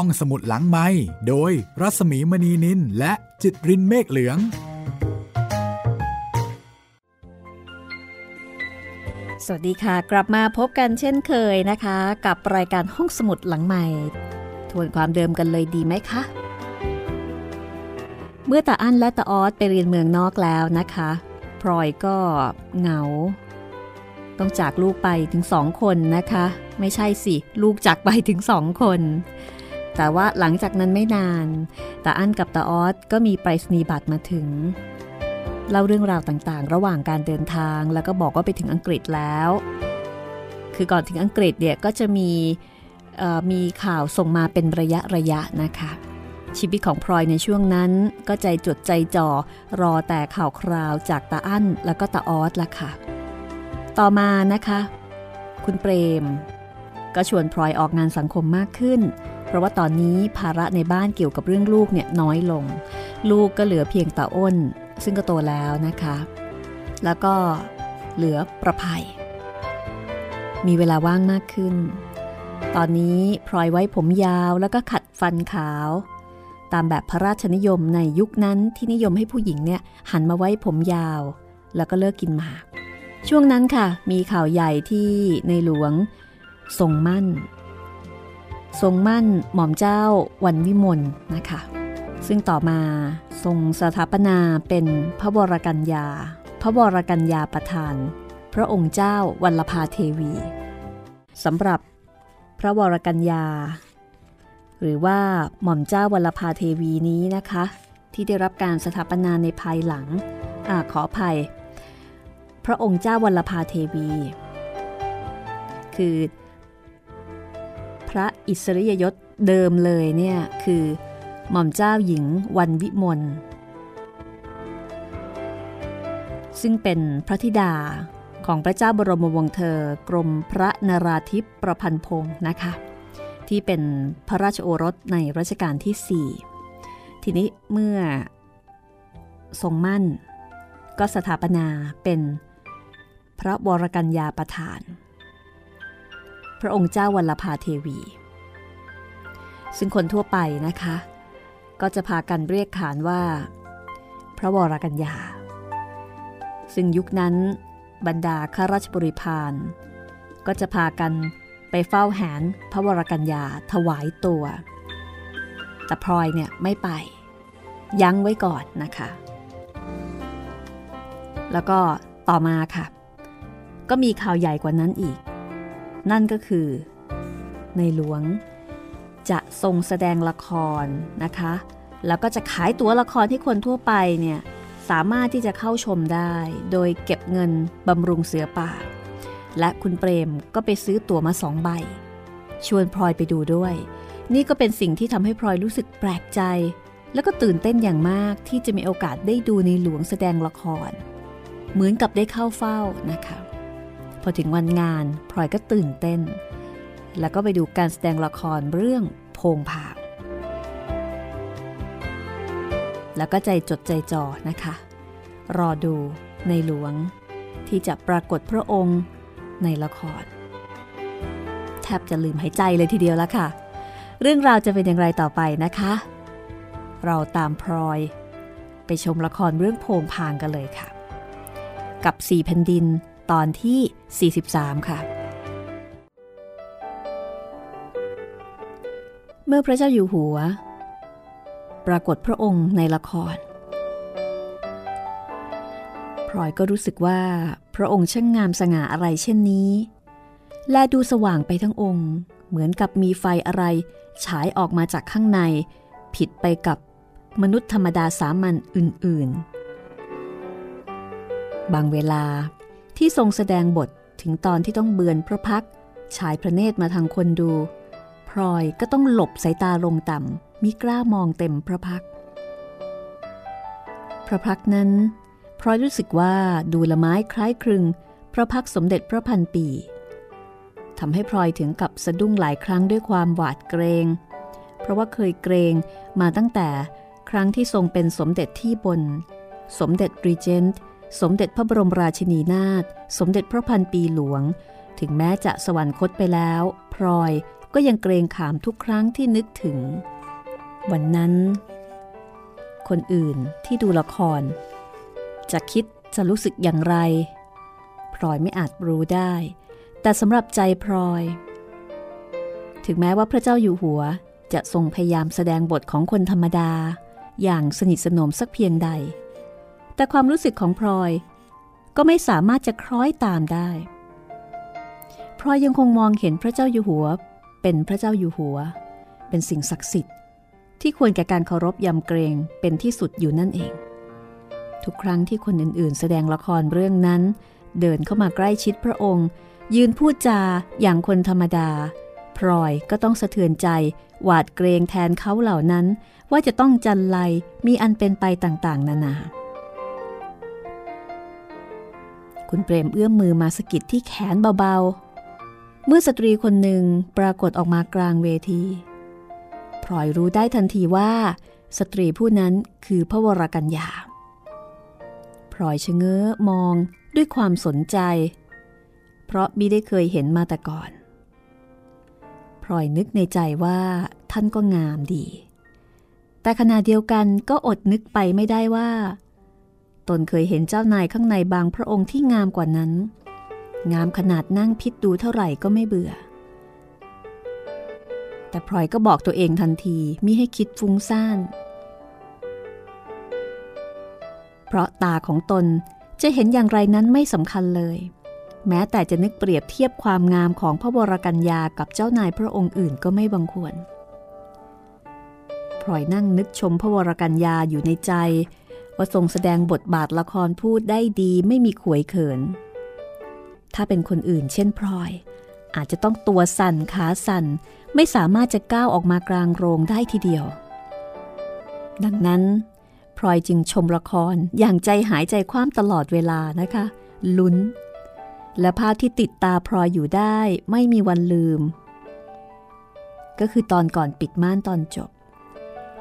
ห้องสมุดหลังไม้โดยรัสมีมณีนินและจิตรินเมฆเหลือง สวัสดีค่ะ กลับมาพบกันเช่นเคยนะคะ กับรายการห้องสมุดหลังใหม่ ทวนความเดิมกันเลยดีไหมคะ เมื่อตาอั้นและตาออสไปเรียนเมืองนอกแล้วนะคะพลอยก็เหงา ต้องจากลูกไปถึงสองคนนะคะ ไม่ใช่สิ ลูกจากไปถึงสองคน แต่ว่าหลังจากนั้นไม่นานตาอั้นกับตาออสก็มีไปรษณียบัตรมาถึง เล่าเรื่องราวต่างๆ ระหว่างการเดินทาง แล้วก็บอกว่าไปถึงอังกฤษแล้ว คือก่อนถึงอังกฤษเนี่ยก็จะมีมีข่าวส่งมาเป็นระยะระยะนะคะ ชีวิตของพลอยในช่วงนั้นก็ใจจดใจจ่อรอแต่ข่าวคราวจากตาอั้นแล้วก็ตาออสละค่ะ ต่อมานะคะ คุณเปรม ก็ชวนพลอยออกงานสังคมมากขึ้น เพราะว่าตอนนี้ภาระในบ้านเกี่ยวกับเรื่องลูกเนี่ยน้อยลง ลูกก็เหลือเพียงตาอ้น ซึ่งก็โตแล้วนะคะ แล้วก็เหลือประภัย มีเวลาว่างมากขึ้น ตอนนี้พลอยไว้ผมยาวแล้วก็ขัดฟันขาว ตามแบบพระราชนิยมในยุคนั้นที่นิยมให้ผู้หญิงเนี่ยหันมาไว้ผมยาว แล้วก็เลิกกินหมาก ช่วงนั้นค่ะ มีข่าวใหญ่ที่ในหลวงทรงมั่น ทรงมั่นหม่อมเจ้าวันวิมลนะคะ ซึ่งต่อมาทรงสถาปนาเป็นพระวรกัญญา พระวรกัญญาประธาน พระองค์เจ้าวัลภาเทวีสำหรับพระวรกัญญา หรือว่าหม่อมเจ้าวัลภาเทวีนี้นะคะ ที่ได้รับการสถาปนาในภายหลังอขออภัย พระองค์เจ้าวัลภาเทวี คือ ระอิสริยยศเดิมเลยเนี่ยคือ หม่อมเจ้าหญิงวันวิมลซึ่งเป็นพระธิดาของพระเจ้าบรมวงศ์เธอกรมพระนราธิปประพันธ์พงศ์นะคะ ที่เป็นพระราชโอรสในรัชกาลที่ 4 ทีนี้เมื่อทรงมั่น ก็สถาปนาเป็นพระวรกัญญาประธาน พระองค์เจ้าวัลภาเทวี ซึ่งคนทั่วไปนะคะ ก็จะพากันเรียกขานว่า พระวรกัญญา ซึ่งยุคนั้นบรรดาข้าราชบริพารก็จะพากันไปเฝ้าแหนพระวรกัญญาถวายตัว แต่พลอยเนี่ยไม่ไป ยั้งไว้ก่อนนะคะ แล้วก็ต่อมาค่ะ ก็มีข่าวใหญ่กว่านั้นอีก นั่นก็คือ ในหลวง จะทรงแสดงละครนะคะ แล้วก็จะขายตั๋วละครที่คนทั่วไปเนี่ยสามารถที่จะเข้าชมได้ โดยเก็บเงินบำรุงเสือป่า และคุณเปรมก็ไปซื้อตั๋วมาสองใบ ชวนพลอยไปดูด้วย นี่ก็เป็นสิ่งที่ทำให้พลอยรู้สึกแปลกใจ แล้วก็ตื่นเต้นอย่างมากที่จะมีโอกาสได้ดูในหลวงแสดงละคร เหมือนกับได้เข้าเฝ้านะคะ อถึงวันงานพลอยก็ตื่นเต้น แล้วก็ไปดูการแสดงละครเรื่องโพงผางแล้วก็ใจจดใจจ่อนะคะ รอดูในหลวงที่จะปรากฏพระองค์ในละคร แทบจะลืมหายใจเลยทีเดียวละค่ะ เรื่องราวจะเป็นอย่างไรต่อไปนะคะ เราตามพลอย ไปชมละครเรื่องโพงพางกันเลยค่ะ กับสี่แผ่นดิน ตอนที่ 43 ค่ะ เมื่อพระเจ้าอยู่หัว ปรากฏพระองค์ในละครพลอยก็รู้สึกว่าพระองค์ช่างงามสง่าอะไรเช่นนี้ และดูสว่างไปทั้งองค์ เหมือนกับมีไฟอะไร ฉายออกมาจากข้างใน ผิดไปกับมนุษย์ธรรมดาสามัญอื่น ๆ บางเวลา ที่ทรงแสดงบทถึงตอนที่ต้องเบือนพระพักฉายพระเนตรมาทางคนดู พลอยก็ต้องหลบสายตาลงต่ำมิกล้ามองเต็มพระพัก พระพักนั้นพลอยรู้สึกว่าดูละไม้คล้ายคลึง พระพักสมเด็จพระพันปีทำให้พลอยถึงกับสะดุ้งหลายครั้งด้วยความหวาดเกรง เพราะว่าเคยเกรงมาตั้งแต่ครั้งที่ทรงเป็นสมเด็จที่บน สมเด็จรีเจนต์ สมเด็จพระบรมราชินีนาถสมเด็จพระพันปีหลวง ถึงแม้จะสวรรคตไปแล้ว พลอยก็ยังเกรงขามทุกครั้งที่นึกถึง วันนั้น คนอื่นที่ดูละคร จะคิดจะรู้สึกอย่างไร พลอยไม่อาจรู้ได้ แต่สำหรับใจพลอย ถึงแม้ว่าพระเจ้าอยู่หัวจะทรงพยายามแสดงบทของคนธรรมดา อย่างสนิทสนมสักเพียงใด แต่ความรู้สึกของพลอย ก็ไม่สามารถจะคล้อยตามได้พลอยยังคงมองเห็นพระเจ้าอยู่หัว เป็นพระเจ้าอยู่หัว เป็นสิ่งศักดิ์สิทธิ์ ที่ควรแก่การเคารพยำเกรงเป็นที่สุดอยู่นั่นเอง ทุกครั้งที่คนอื่นๆ แสดงละครเรื่องนั้น เดินเข้ามาใกล้ชิดพระองค์ ยืนพูดจาอย่างคนธรรมดาพลอยก็ต้องสะเทือนใจ หวาดเกรงแทนเขาเหล่านั้น ว่าจะต้องจันไลมีอันเป็นไปต่างๆ นานา คุณเปรมเอื้อมมือมาสกิดที่แขนเบาๆ เมื่อสตรีคนหนึ่งปรากฏออกมากลางเวทีพลอยรู้ได้ทันทีว่า สตรีผู้นั้นคือพระวรกัญญาพลอยชะเง้อมองด้วยความสนใจ เพราะมิได้เคยเห็นมาแต่ก่อนพลอยนึกในใจว่าท่านก็งามดี แต่ขณะเดียวกันก็อดนึกไปไม่ได้ว่า ตนเคยเห็นเจ้านายข้างในบางพระองค์ที่งามกว่านั้น งามขนาดนั่งพิษดูเท่าไหร่ก็ไม่เบื่อ แต่พลอยก็บอกตัวเองทันทีมิให้คิดฟุ้งซ่าน เพราะตาของตนจะเห็นอย่างไรนั้นไม่สำคัญเลย แม้แต่จะนึกเปรียบเทียบความงามของพระวรกัญญากับเจ้านายพระองค์อื่นก็ไม่บังควรพลอยนั่งนึกชมพระวรกัญญาอยู่ในใจ ว่าทรงแสดงบทบาทละครพูดได้ดีไม่มีขวยเขิน ถ้าเป็นคนอื่นเช่นพลอย อาจจะต้องตัวสั่นขาสั่น ไม่สามารถจะก้าวออกมากลางโรงได้ทีเดียว ดังนั้นพลอยจึงชมละครอย่างใจหายใจคว่ำตลอดเวลานะคะ ลุ้น และภาพที่ติดตาพลอยอยู่ได้ไม่มีวันลืม ก็คือตอนก่อนปิดม่านตอนจบ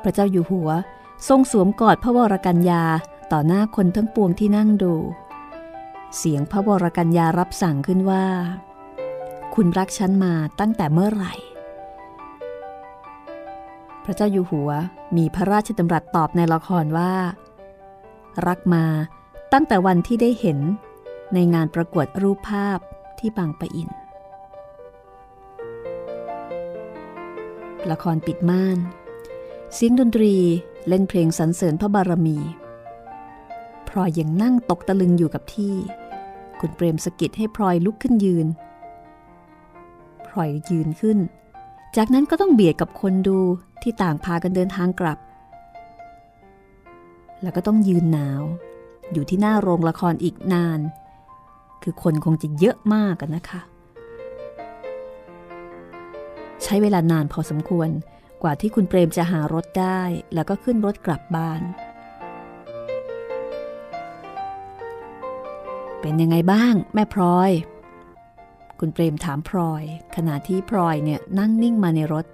พระเจ้าอยู่หัว ทรงสวมกอดพระวรกัญญาต่อหน้าคนทั้งปวงที่นั่งดู เสียงพระวรกัญญารับสั่งขึ้นว่า คุณรักฉันมาตั้งแต่เมื่อไหร่ พระเจ้าอยู่หัวมีพระราชดำรัสตอบในละครว่า รักมาตั้งแต่วันที่ได้เห็นในงานประกวดรูปภาพที่บางปะอิน ละครปิดม่าน เสียงดนตรี เล่นเพลงสรรเสริญพระบารมีพลอยยังนั่งตกตะลึงอยู่กับที่ คุณเปรมสกิดให้พลอยลุกขึ้นยืนพลอยยืนขึ้น จากนั้นก็ต้องเบียดกับคนดูที่ต่างพากันเดินทางกลับ แล้วก็ต้องยืนหนาว อยู่ที่หน้าโรงละครอีกนาน คือคนคงจะเยอะมากกันนะคะ ใช้เวลานานพอสมควร กว่าที่คุณเปรมจะหารถได้แล้วก็ขึ้นรถกลับบ้าน เป็นยังไงบ้างแม่พลอย คุณเปรมถามพลอย ขณะที่พลอยเนี่ยนั่งนิ่งมาในรถ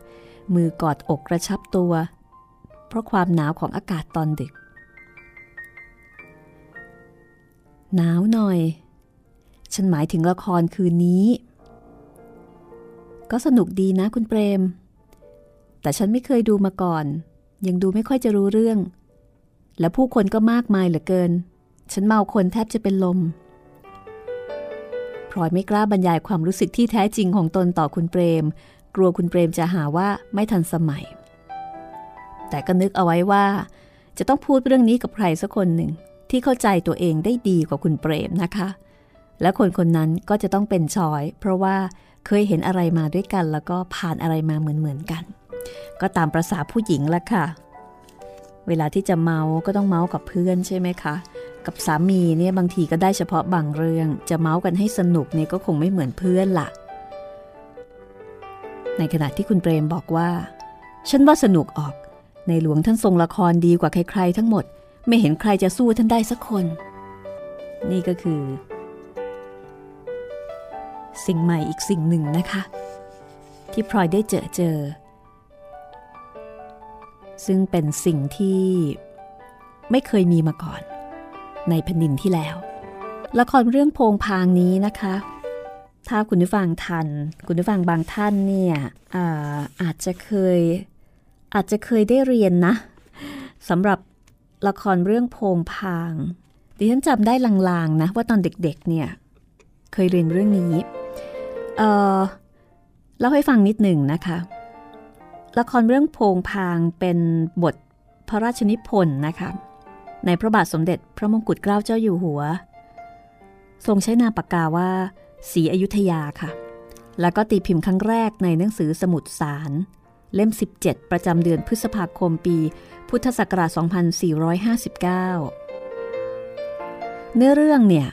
มือกอดอกกระชับตัว เพราะความหนาวของอากาศตอนดึก หนาวหน่อย ฉันหมายถึงละครคืนนี้ ก็สนุกดีนะคุณเปรม แต่ฉันไม่เคยดูมาก่อน ยังดูไม่ค่อยจะรู้เรื่อง และผู้คนก็มากมายเหลือเกิน ฉันเมาคนแทบจะเป็นลมพลอยไม่กล้าบรรยายความรู้สึกที่แท้จริงของตนต่อคุณเปรม กลัวคุณเปรมจะหาว่าไม่ทันสมัย แต่ก็นึกเอาไว้ว่า จะต้องพูดเรื่องนี้กับใครสักคนหนึ่ง ที่เข้าใจตัวเองได้ดีกว่าคุณเปรมนะคะ และคนคนนั้นก็จะต้องเป็นชอย เพราะว่าเคยเห็นอะไรมาด้วยกัน แล้วก็ผ่านอะไรมาเหมือนๆกัน ก็ตามประษาผู้หญิงละค่ะ เวลาที่จะเมาก็ต้องเมากับเพื่อนใช่ไหมคะ กับสามีเนี่ยบางทีก็ได้เฉพาะบางเรื่อง จะเมากันให้สนุกเนี่ยก็คงไม่เหมือนเพื่อนละในขณะที่คุณเปรมบอกว่า ฉันว่าสนุกออก ในหลวงท่านทรงละครดีกว่าใคร ๆ ทั้งหมด ไม่เห็นใครจะสู้ท่านได้สักคน นี่ก็คือ สิ่งใหม่อีกสิ่งหนึ่งนะคะ ที่พลอยได้เจอเจอ ซึ่งเป็นสิ่งที่ไม่เคยมีมาก่อน ในแผ่นดินที่แล้ว ละครเรื่องโพงพางนี้นะคะ ถ้าคุณผู้ฟังทัน คุณผู้ฟังบางท่านเนี่ยอาอาจจะเคย อาจจะเคยได้เรียนนะสำหรับละครเรื่องโพงพางดิฉันจำได้ลางๆนะว่าตอนเด็กๆเนี่ยเคยเรียนเรื่องนี้เออเล่าให้ฟังนิดหนึ่งนะคะ ละครเรื่องโพงพางเป็นบทพระราชนิพนธ์นะคะในพระบาทสมเด็จพระมงกุฎเกล้าเจ้าอยู่หัว ทรงใช้นามปากกาว่าศรีอยุธยาค่ะ แล้วก็ตีพิมพ์ครั้งแรกในหนังสือสมุดสาร เล่ม 17 ประจำเดือนพฤษภาคมปี พุทธศักราช 2459 เนื้อเรื่องเนี่ย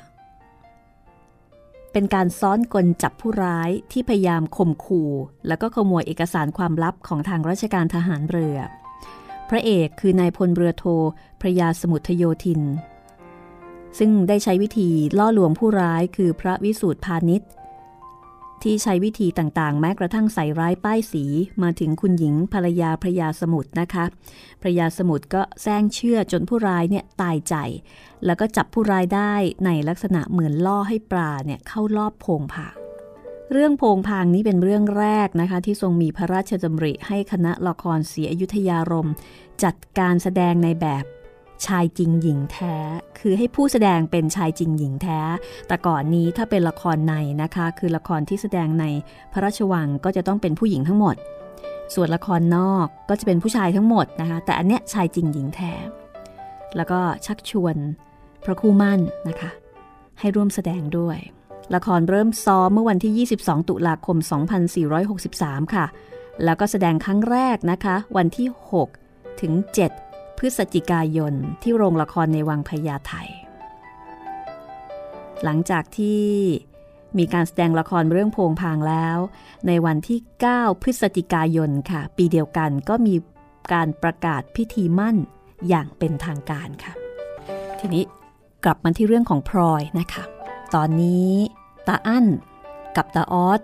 เป็นการซ้อนกลจับผู้ร้ายที่พยายามข่มขู่ แล้วก็ขโมยเอกสารความลับของทางราชการทหารเรือ พระเอกคือนายพลเรือโทพระยาสมุทโยธิน ซึ่งได้ใช้วิธีล่อลวงผู้ร้ายคือพระวิสูตรพาณิชย์ ที่ใช้วิธีต่างๆ แม้กระทั่งใส่ร้ายป้ายสีมาถึงคุณหญิงภรรยาพระยาสมุทรนะคะพระยาสมุทรก็แซงเชื่อจนผู้ร้ายเนี่ยตายใจ แล้วก็จับผู้ร้ายได้ในลักษณะเหมือนล่อให้ปลาเนี่ยเข้ารอบโพงผางเรื่องโพงพางนี้เป็นเรื่องแรกนะคะ ที่ทรงมีพระราชดำริให้คณะละครศรีอยุธยารม จัดการแสดงในแบบ ชายจริงหญิงแท้ คือให้ผู้แสดงเป็นชายจริงหญิงแท้ แต่ก่อนนี้ถ้าเป็นละครในนะคะ คือละครที่แสดงในพระราชวังก็จะต้องเป็นผู้หญิงทั้งหมด ส่วนละครนอกก็จะเป็นผู้ชายทั้งหมดนะคะ แต่อันเนี้ยชายจริงหญิงแท้ แล้วก็ชักชวนพระคู่มั่นนะคะ ให้ร่วมแสดงด้วย ละครเริ่มซ้อมเมื่อวันที่ 22 ตุลาคม 2463 ค่ะ แล้วก็แสดงครั้งแรกนะคะ วันที่ 6 ถึง 7 พฤศจิกายนที่โรงละครในวังพญาไทหลังจากที่มีการแสดงละครเรื่องโพงพางแล้ว ในวันที่ 9 พฤศจิกายนค่ะ ปีเดียวกันก็มีการประกาศพิธีมั่นอย่างเป็นทางการค่ะ ทีนี้กลับมาที่เรื่องของพลอยนะคะ ตอนนี้ตาอั้นกับตาออส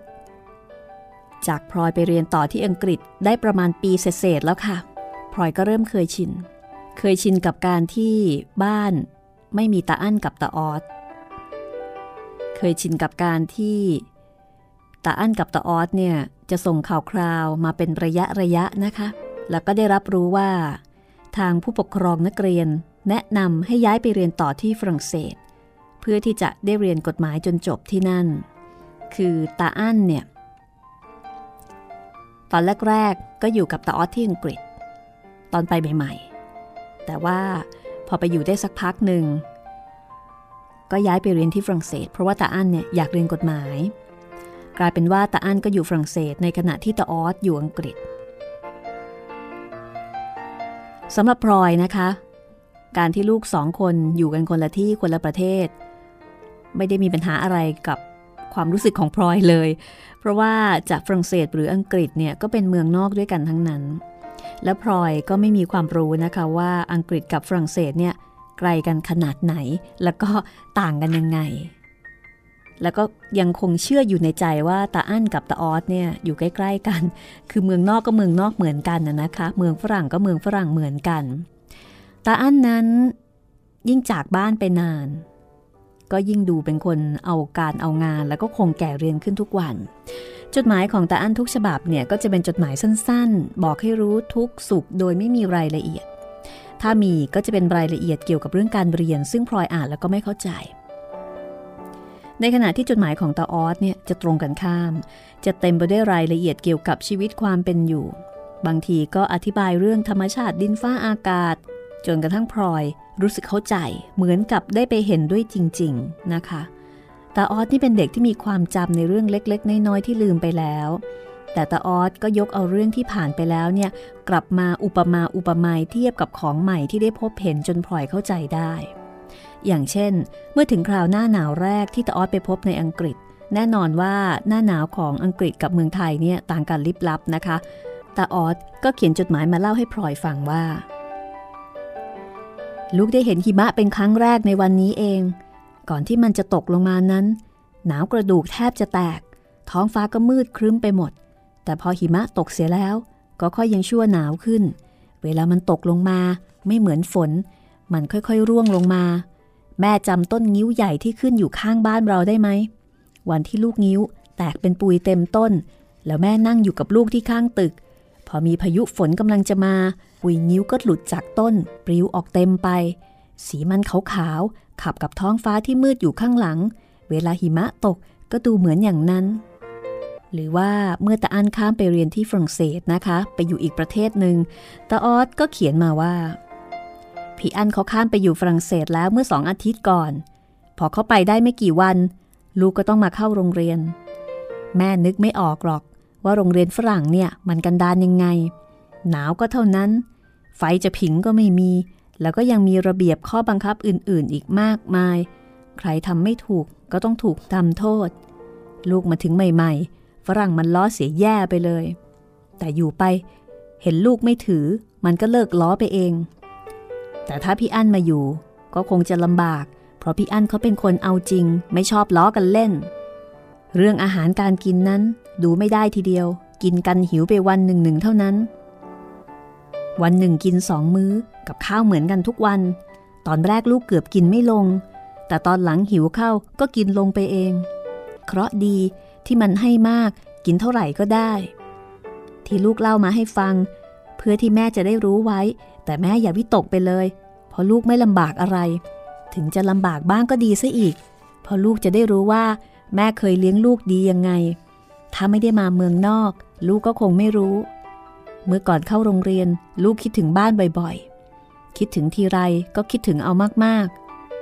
จากพลอยไปเรียนต่อที่อังกฤษได้ประมาณปีเศษแล้วค่ะพลอยก็เริ่มเคยชิน เคยชินกับการที่บ้านไม่มีตาอั้นกับตาออสเคยชินกับการที่ตาอั้นกับตาออสเนี่ยจะส่งข่าวคราวมาเป็นระยะระยะนะคะ แล้วก็ได้รับรู้ว่า ทางผู้ปกครองนักเรียนแนะนำให้ย้ายไปเรียนต่อที่ฝรั่งเศส เพื่อที่จะได้เรียนกฎหมายจนจบที่นั่น คือตาอั้นเนี่ย ตอนแรกๆก็อยู่กับตาออสที่อังกฤษ ตอนไปใหม่ๆ แต่ว่าพอไปอยู่ได้สักพักหนึ่ง ก็ย้ายไปเรียนที่ฝรั่งเศส เพราะว่าตาอั้นเนี่ยอยากเรียนกฎหมาย กลายเป็นว่าตาอั้นก็อยู่ฝรั่งเศส ในขณะที่ตาออสอยู่อังกฤษสำหรับพลอยนะคะ การที่ลูกสองคนอยู่กันคนละที่คนละประเทศ ไม่ได้มีปัญหาอะไรกับความรู้สึกของพลอยเลย เพราะว่าจากฝรั่งเศสหรืออังกฤษเนี่ยก็เป็นเมืองนอกด้วยกันทั้งนั้น และพลอยก็ไม่มีความรู้นะคะว่าอังกฤษกับฝรั่งเศสเนี่ยไกลกันขนาดไหน แล้วก็ต่างกันยังไง แล้วก็ยังคงเชื่ออยู่ในใจว่าตาอั้นกับตาออสเนี่ยอยู่ใกล้ๆกัน คือเมืองนอกก็เมืองนอกเหมือนกันนะคะ เมืองฝรั่งก็เมืองฝรั่งเหมือนกัน ตาอั้นนั้นยิ่งจากบ้านไปนาน ก็ยิ่งดูเป็นคนเอาการเอางาน แล้วก็คงแก่เรียนขึ้นทุกวัน จดหมายของตาอั้นทุกฉบับเนี่ยก็จะเป็นจดหมายสั้นๆ บอกให้รู้ทุกสุขโดยไม่มีรายละเอียด ถ้ามีก็จะเป็นรายละเอียดเกี่ยวกับเรื่องการเรียน ซึ่งพลอยอ่านแล้วก็ไม่เข้าใจ ในขณะที่จดหมายของตาออสเนี่ยจะตรงกันข้าม จะเต็มไปด้วยรายละเอียดเกี่ยวกับชีวิตความเป็นอยู่ บางทีก็อธิบายเรื่องธรรมชาติดินฟ้าอากาศ จนกระทั่งพลอย รู้สึกเข้าใจเหมือนกับได้ไปเห็นด้วยจริง ๆนะคะตาออสนี่เป็นเด็กที่มีความจำในเรื่องเล็กๆ น้อยๆที่ลืมไปแล้ว แต่ตาออสก็ยกเอาเรื่องที่ผ่านไปแล้วเนี่ยกลับมาอุปมาอุปไมยเทียบกับของใหม่ที่ได้พบเห็นจนพลอยเข้าใจได้ อย่างเช่น เมื่อถึงคราวหน้าหนาวแรกที่ตาออสไปพบในอังกฤษ แน่นอนว่าหน้าหนาวของอังกฤษกับเมืองไทยเนี่ยต่างกันลิบลับนะคะตาออสก็เขียนจดหมายมาเล่าให้พลอยฟังว่า ลูกได้เห็นหิมะเป็นครั้งแรกในวันนี้เอง ก่อนที่มันจะตกลงมานั้น หนาวกระดูกแทบจะแตก ท้องฟ้าก็มืดครึ้มไปหมด แต่พอหิมะตกเสียแล้ว ก็ค่อยยังชั่วหนาวขึ้น เวลามันตกลงมาไม่เหมือนฝน มันค่อยๆร่วงลงมา แม่จำต้นงิ้วใหญ่ที่ขึ้นอยู่ข้างบ้านเราได้ไหม วันที่ลูกนิ้วแตกเป็นปุยเต็มต้น แล้วแม่นั่งอยู่กับลูกที่ข้างตึก พอมีพายุฝนกำลังจะมา ปุยนิ้วก็หลุดจากต้น ปลิวออกเต็มไป สีมันขาวๆขับกับท้องฟ้าที่มืดอยู่ข้างหลัง เวลาหิมะตกก็ดูเหมือนอย่างนั้น หรือว่าเมื่อตาอันข้ามไปเรียนที่ฝรั่งเศสนะคะ ไปอยู่อีกประเทศหนึ่งตาออสก็เขียนมาว่าพี่อันเขาข้ามไปอยู่ฝรั่งเศสแล้วเมื่อสองอาทิตย์ก่อน พอเขาไปได้ไม่กี่วัน ลูกก็ต้องมาเข้าโรงเรียน แม่นึกไม่ออกหรอกว่าโรงเรียนฝรั่งเนี่ยมันกันดานยังไง หนาวก็เท่านั้น ไฟจะผิงก็ไม่มี แล้วก็ยังมีระเบียบข้อบังคับอื่นๆ อีกมากมาย ใครทำไม่ถูกก็ต้องถูกทำโทษ ลูกมาถึงใหม่ ๆ ฝรั่งมันล้อเสียแย่ไปเลย แต่อยู่ไป เห็นลูกไม่ถือ มันก็เลิกล้อไปเอง แต่ถ้าพี่อั้นมาอยู่ ก็คงจะลำบาก เพราะพี่อั้นเขาเป็นคนเอาจริง ไม่ชอบล้อกันเล่น เรื่องอาหารการกินนั้นดูไม่ได้ทีเดียว กินกันหิวไปวันหนึ่งหนึ่งเท่านั้น วันหนึ่งกินสองมื้อกับข้าวเหมือนกันทุกวัน ตอนแรกลูกเกือบกินไม่ลง แต่ตอนหลังหิวเข้าก็กินลงไปเอง เคราะดีที่มันให้มากกินเท่าไหร่ก็ได้ ที่ลูกเล่ามาให้ฟัง เพื่อที่แม่จะได้รู้ไว้ แต่แม่อย่าวิตกไปเลย เพราะลูกไม่ลำบากอะไร ถึงจะลำบากบ้างก็ดีซะอีก เพราะลูกจะได้รู้ว่า แม่เคยเลี้ยงลูกดียังไง ถ้าไม่ได้มาเมืองนอก ลูกก็คงไม่รู้ เมื่อก่อนเข้าโรงเรียนลูกคิดถึงบ้านบ่อยๆ คิดถึงทีไรก็คิดถึงเอามาก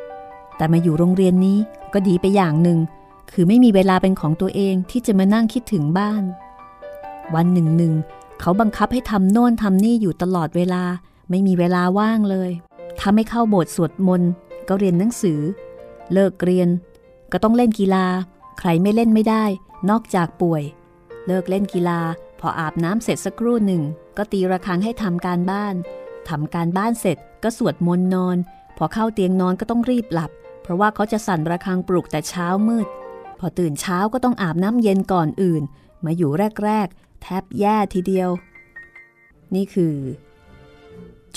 ๆ แต่มาอยู่โรงเรียนนี้ก็ดีไปอย่างหนึ่ง คือไม่มีเวลาเป็นของตัวเองที่จะมานั่งคิดถึงบ้าน วันหนึ่งหนึ่งเขาบังคับให้ทำโน่นทำนี่อยู่ตลอดเวลา ไม่มีเวลาว่างเลย ถ้าไม่เข้าโบสถ์สวดมนต์ก็เรียนหนังสือ เลิกเรียน ก็ต้องเล่นกีฬา ใครไม่เล่นไม่ได้ นอกจากป่วย เลิกเล่นกีฬา พออาบน้ำเสร็จสักครู่หนึ่ง ก็ตีระฆังให้ทำการบ้านทำการบ้านเสร็จก็สวดมนต์นอน พอเข้าเตียงนอนก็ต้องรีบหลับ เพราะว่าเขาจะสั่นระฆังปลุกแต่เช้ามืด พอตื่นเช้าก็ต้องอาบน้ำเย็นก่อนอื่น มาอยู่แรก ๆ แทบแย่ทีเดียว นี่คือ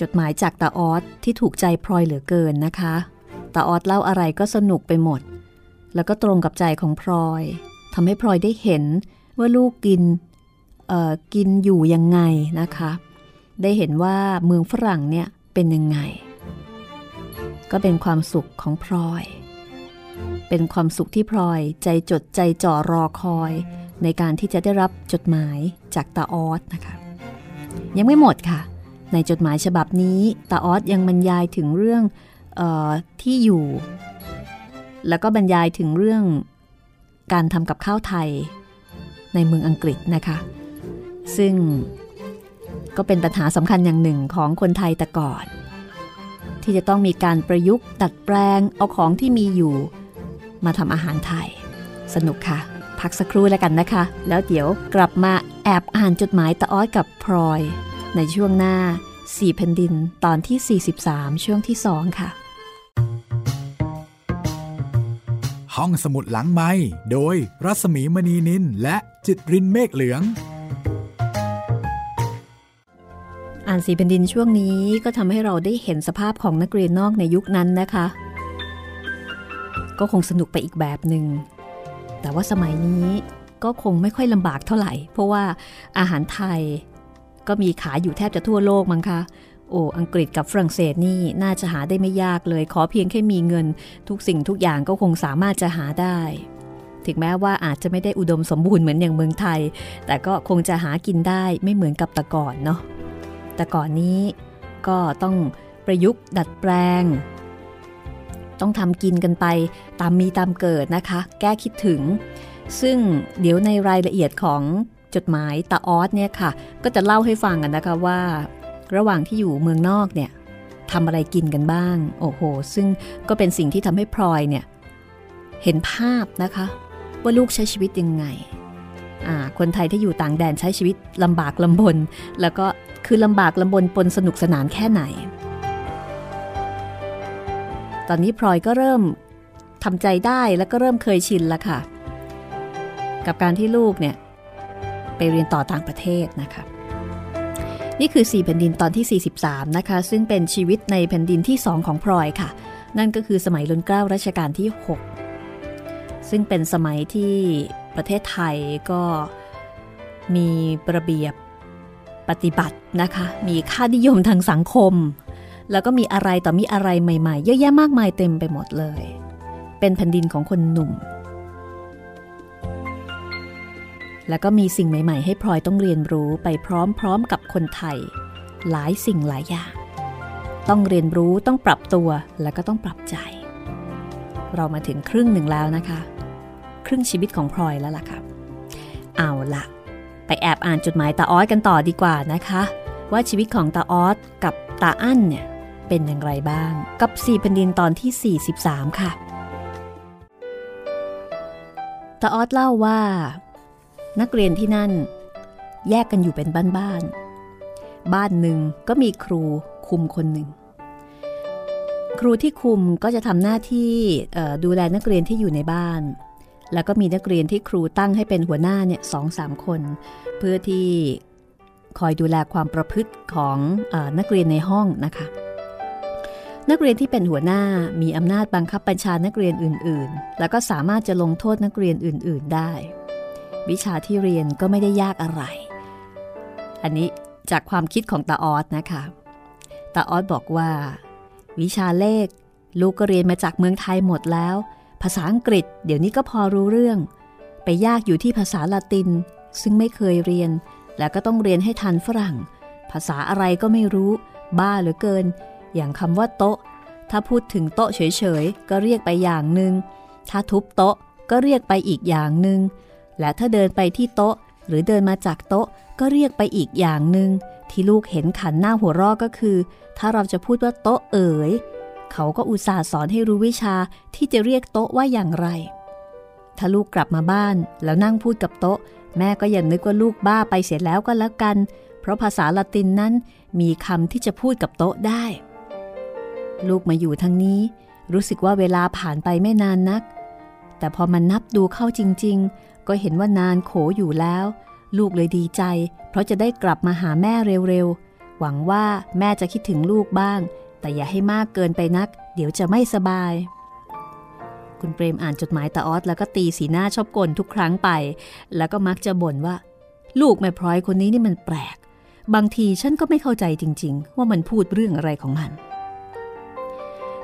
จดหมายจากตาออสที่ถูกใจพลอยเหลือเกินนะคะตาออสเล่าอะไรก็สนุกไปหมด แล้วก็ตรงกับใจของพลอยทำให้พลอยได้เห็นว่าลูกกิน กินอยู่ยังไงนะคะ ได้เห็นว่าเมืองฝรั่งเนี่ยเป็นยังไง ก็เป็นความสุขของพลอย เป็นความสุขที่พลอยใจจดใจจ่อรอคอย ในการที่จะได้รับจดหมายจากตาออสนะคะ ยังไม่หมดค่ะ ในจดหมายฉบับนี้ตาออสยังบรรยายถึงเรื่องออที่อยู่ แล้วก็บรรยายถึงเรื่องการทำกับข้าวไทยในเมืองอังกฤษนะคะ ซึ่งก็เป็นปัญหาสำคัญอย่างหนึ่งของคนไทยแต่ก่อน ที่จะต้องมีการประยุกต์ดัดแปลงเอาของที่มีอยู่ มาทำอาหารไทย สนุกค่ะ พักสักครู่แล้วกันนะคะ แล้วเดี๋ยวกลับมาแอบอ่านจดหมายตาอ้อยกับพลอย ในช่วงหน้าสี่แผ่นดินตอนที่ 43 ช่วงที่สองค่ะ ห้องสมุดหลังไม้โดยรัสมีมณีนินและจิตรินเมฆเหลือง อ่านสีแผ่นดินช่วงนี้ก็ทำให้เราได้เห็นสภาพของนักเรียนนอกในยุคนั้นนะคะ ก็คงสนุกไปอีกแบบหนึง่งแต่ว่าสมัยนี้ก็คงไม่ค่อยลำบากเท่าไหร่ เพราะว่าอาหารไทยก็มีขายอยู่แทบจะทั่วโลกมั้งคะโอ้อังกฤษกับฝรั่งเศสนี่น่าจะหาได้ไม่ยากเลย ขอเพียงแค่มีเงิน ทุกสิ่งทุกอย่างก็คงสามารถจะหาได้ ถึงแม้ว่าอาจจะไม่ได้อุดมสมบูรณ์เหมือนอย่างเมืองไทย แต่ก็คงจะหากินได้ไม่เหมือนกับแต่ก่อนเนาะ แต่ก่อนนี้ก็ต้องประยุกต์ดัดแปลง ต้องทำกินกันไปตามมีตามเกิดนะคะ แก้คิดถึง ซึ่งเดี๋ยวในรายละเอียดของจดหมายตาออสเนี่ยค่ะ ก็จะเล่าให้ฟังกันนะคะว่า ระหว่างที่อยู่เมืองนอกเนี่ยทำอะไรกินกันบ้าง โอ้โห ซึ่งก็เป็นสิ่งที่ทำให้พลอยเนี่ย เห็นภาพนะคะ ว่าลูกใช้ชีวิตยังไงอ่าคนไทยที่อยู่ต่างแดนใช้ชีวิตลำบากลำบน แล้วก็ คือลำบากลำบนปนสนุกสนานแค่ไหน ตอนนี้พลอยก็เริ่มทำใจได้แล้วก็เริ่มเคยชินแล้วค่ะ กับการที่ลูกเนี่ย ไปเรียนต่อต่างประเทศนะคะ นี่คือ 4 แผ่นดินตอนที่ 43 นะคะ ซึ่งเป็นชีวิตในแผ่นดินที่ 2 ของพลอยค่ะ นั่นก็คือสมัยรุ่นเกล้ารัชกาลที่ 6 ซึ่งเป็นสมัยที่ประเทศไทยก็มีระเบียบ ปฏิบัตินะคะ มีค่านิยมทางสังคม แล้วก็มีอะไรต่อมีอะไรใหม่ๆ เยอะแยะมากมายเต็มไปหมดเลย เป็นแผ่นดินของคนหนุ่ม แล้วก็มีสิ่งใหม่ ๆ ให้พลอยต้องเรียนรู้ไปพร้อมๆกับคนไทย หลายสิ่งหลายอย่าง ต้องเรียนรู้ต้องปรับตัวแล้วก็ต้องปรับใจ เรามาถึงครึ่งหนึ่งแล้วนะคะ ครึ่งชีวิตของพลอยแล้วล่ะค่ะเอาละ ไปแอบอ่านจดหมายตาออสกันต่อดีกว่านะคะ ว่าชีวิตของตาออสกับตาอั้นเนี่ยเป็นอย่างไรบ้าง กับสี่แผ่นดินตอนที่ 43 ค่ะตาออสเล่าว่า นักเรียนที่นั่น แยกกันอยู่เป็นบ้านบ้านบ้านหนึ่งก็มีครูคุมคนหนึ่งครูที่คุมก็จะทำหน้าที่ดูแลนักเรียนที่อยู่ในบ้าน แล้วก็มีนักเรียนที่ครูตั้งให้เป็นหัวหน้าเนี่ยสองสามคน เพื่อที่คอยดูแลความประพฤติของอนักเรียนในห้องนะคะ นักเรียนที่เป็นหัวหน้ามีอำนาจบังคับบัญชานักเรียนอื่น ๆ แล้วก็สามารถจะลงโทษนักเรียนอื่น ๆ ได้ วิชาที่เรียนก็ไม่ได้ยากอะไร อันนี้จากความคิดของตาออสนะคะตาออสบอกว่า วิชาเลข ลูกก็เรียนมาจากเมืองไทยหมดแล้ว ภาษาอังกฤษ เดี๋ยวนี้ก็พอรู้เรื่อง ไปยากอยู่ที่ภาษาละติน ซึ่งไม่เคยเรียน แล้วก็ต้องเรียนให้ทันฝรั่ง ภาษาอะไรก็ไม่รู้ บ้าเหลือเกิน อย่างคำว่าโต๊ะ ถ้าพูดถึงโต๊ะเฉยๆ ก็เรียกไปอย่างหนึ่ง ถ้าทุบโต๊ะก็เรียกไปอีกอย่างหนึ่ง และถ้าเดินไปที่โต๊ะ หรือเดินมาจากโต๊ะก็เรียกไปอีกอย่างหนึ่งที่ลูกเห็นขันหน้าหัวรอก็คือ ถ้าเราจะพูดว่าโต๊ะเอ๋ย เขาก็อุตส่าห์สอนให้รู้วิชาที่จะเรียกโต๊ะว่าอย่างไร ถ้าลูกกลับมาบ้านแล้วนั่งพูดกับโต๊ะ แม่ก็อย่านึกว่าลูกบ้าไปเสียแล้วก็แล้วกัน เพราะภาษาละตินนั้นมีคำที่จะพูดกับโต๊ะได้ ลูกมาอยู่ทั้งนี้ รู้สึกว่าเวลาผ่านไปไม่นานนัก แต่พอมันนับดูเข้าจริง ๆ ก็เห็นว่านานโขอยู่แล้ว ลูกเลยดีใจ เพราะจะได้กลับมาหาแม่เร็วๆหวังว่าแม่จะคิดถึงลูกบ้าง แต่อย่าให้มากเกินไปนัก เดี๋ยวจะไม่สบาย คุณเปรมอ่านจดหมายตาออสแล้วก็ตีสีหน้าชอบกลทุกครั้งไป แล้วก็มักจะบ่นว่า ลูกแม่พลอยคนนี้นี่มันแปลก บางทีฉันก็ไม่เข้าใจจริง ๆ ว่ามันพูดเรื่องอะไรของมัน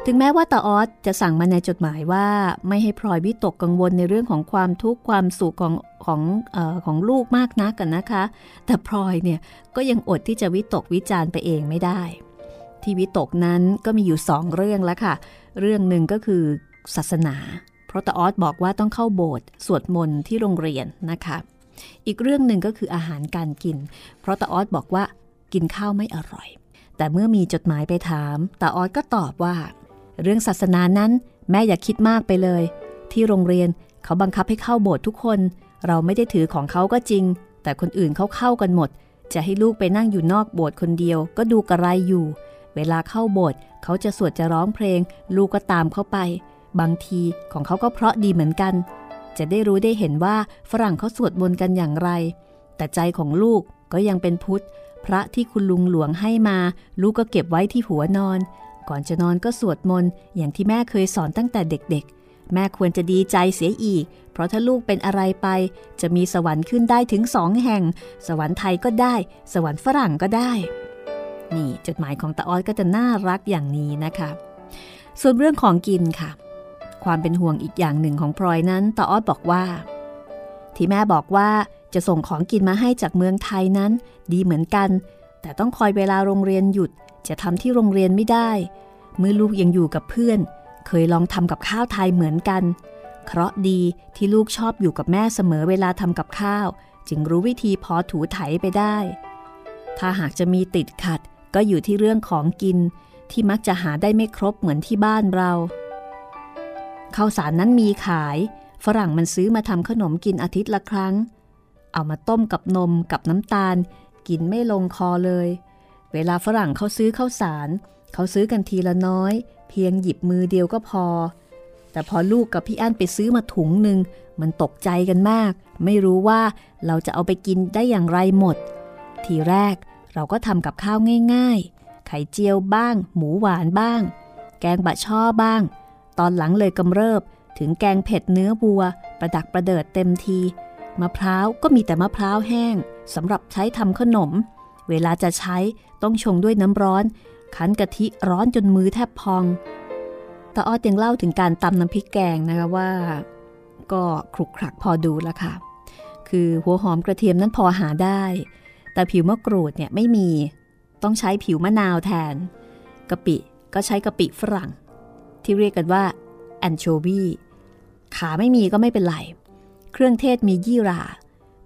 ถึงแม้ว่าตาออสจะสั่งมาในจดหมายว่าไม่ให้พลอยวิตกกังวลในเรื่องของความทุกข์ความสุขของของออของลูกมากนักกันนะคะ แต่พลอยเนี่ยก็ยังอดที่จะวิตกวิจารณ์ไปเองไม่ได้ ที่วิตกนั้นก็มีอยู่สองเรื่องแล้วค่ะ เรื่องหนึ่งก็คือศาสนา เพราะตาออสบอกว่าต้องเข้าโบสถ์สวดมนต์ที่โรงเรียนนะคะ อีกเรื่องหนึ่งก็คืออาหารการกิน เพราะตาออสบอกว่ากินข้าวไม่อร่อย แต่เมื่อมีจดหมายไปถามตาออสก็ตอบว่า เรื่องศาสนานั้นแม่อย่าคิดมากไปเลย ที่โรงเรียนเขาบังคับให้เข้าโบสถ์ทุกคน เราไม่ได้ถือของเขาก็จริง แต่คนอื่นเขาเข้ากันหมด จะให้ลูกไปนั่งอยู่นอกโบสถ์คนเดียว ก็ดูกระไรอยู่ เวลาเข้าโบสถ์เขาจะสวดจะร้องเพลง ลูกก็ตามเข้าไป บางทีของเขาก็เพราะดีเหมือนกัน จะได้รู้ได้เห็นว่าฝรั่งเขาสวดมนต์กันอย่างไร แต่ใจของลูกก็ยังเป็นพุทธ พระที่คุณลุงหลวงให้มา ลูกก็เก็บไว้ที่หัวนอน ก่อนจะนอนก็สวดมนต์อย่างที่แม่เคยสอนตั้งแต่เด็กๆ แม่ควรจะดีใจเสียอีก เพราะถ้าลูกเป็นอะไรไป จะมีสวรรค์ขึ้นได้ถึงสองแห่ง สวรรค์ไทยก็ได้ สวรรค์ฝรั่งก็ได้ นี่จดหมายของตาออสก็จะน่ารักอย่างนี้นะคะ ส่วนเรื่องของกินค่ะ ความเป็นห่วงอีกอย่างหนึ่งของพลอยนั้นตาออสบอกว่า ที่แม่บอกว่าจะส่งของกินมาให้จากเมืองไทยนั้น ดีเหมือนกัน แต่ต้องคอยเวลาโรงเรียนหยุด จะทำที่โรงเรียนไม่ได้เมื่อลูกยังอยู่กับเพื่อน เคยลองทำกับข้าวไทยเหมือนกัน เคราะดีที่ลูกชอบอยู่กับแม่เสมอเวลาทำกับข้าว จึงรู้วิธีพอถูไถไปได้ ถ้าหากจะมีติดขัด ก็อยู่ที่เรื่องของกินที่มักจะหาได้ไม่ครบเหมือนที่บ้านเราข้าวสารนั้นมีขาย ฝรั่งมันซื้อมาทำขนมกินอาทิตย์ละครั้ง เอามาต้มกับนมกับน้ำตาล กินไม่ลงคอเลย เวลาฝรั่งเขาซื้อข้าวสาร เขาซื้อกันทีละน้อย เพียงหยิบมือเดียวก็พอ แต่พอลูกกับพี่อั้นไปซื้อมาถุงหนึ่งมันตกใจกันมาก ไม่รู้ว่าเราจะเอาไปกินได้อย่างไรหมด ทีแรก เราก็ทำกับข้าวง่ายๆ ไข่เจียวบ้าง หมูหวานบ้าง แกงบะช่อบ้าง ตอนหลังเลยกำเริบ ถึงแกงเผ็ดเนื้อบัว ประดักประเดิดเต็มที มะพร้าวก็มีแต่มะพร้าวแห้งสำหรับใช้ทำขนม เวลาจะใช้ต้องชงด้วยน้ำร้อน คั้นกะทิร้อนจนมือแทบพองตาอ้อยังเล่าถึงการตำน้ำพริกแกงนะคะว่า ก็คลุกคลักพอดูละค่ะ คือหัวหอมกระเทียมนั้นพอหาได้ แต่ผิวมะกรูดเนี่ยไม่มี ต้องใช้ผิวมะนาวแทนกะปิก็ใช้กะปิฝรั่ง ที่เรียกกันว่าแอนโชวีขาไม่มีก็ไม่เป็นไร เครื่องเทศมียี่รา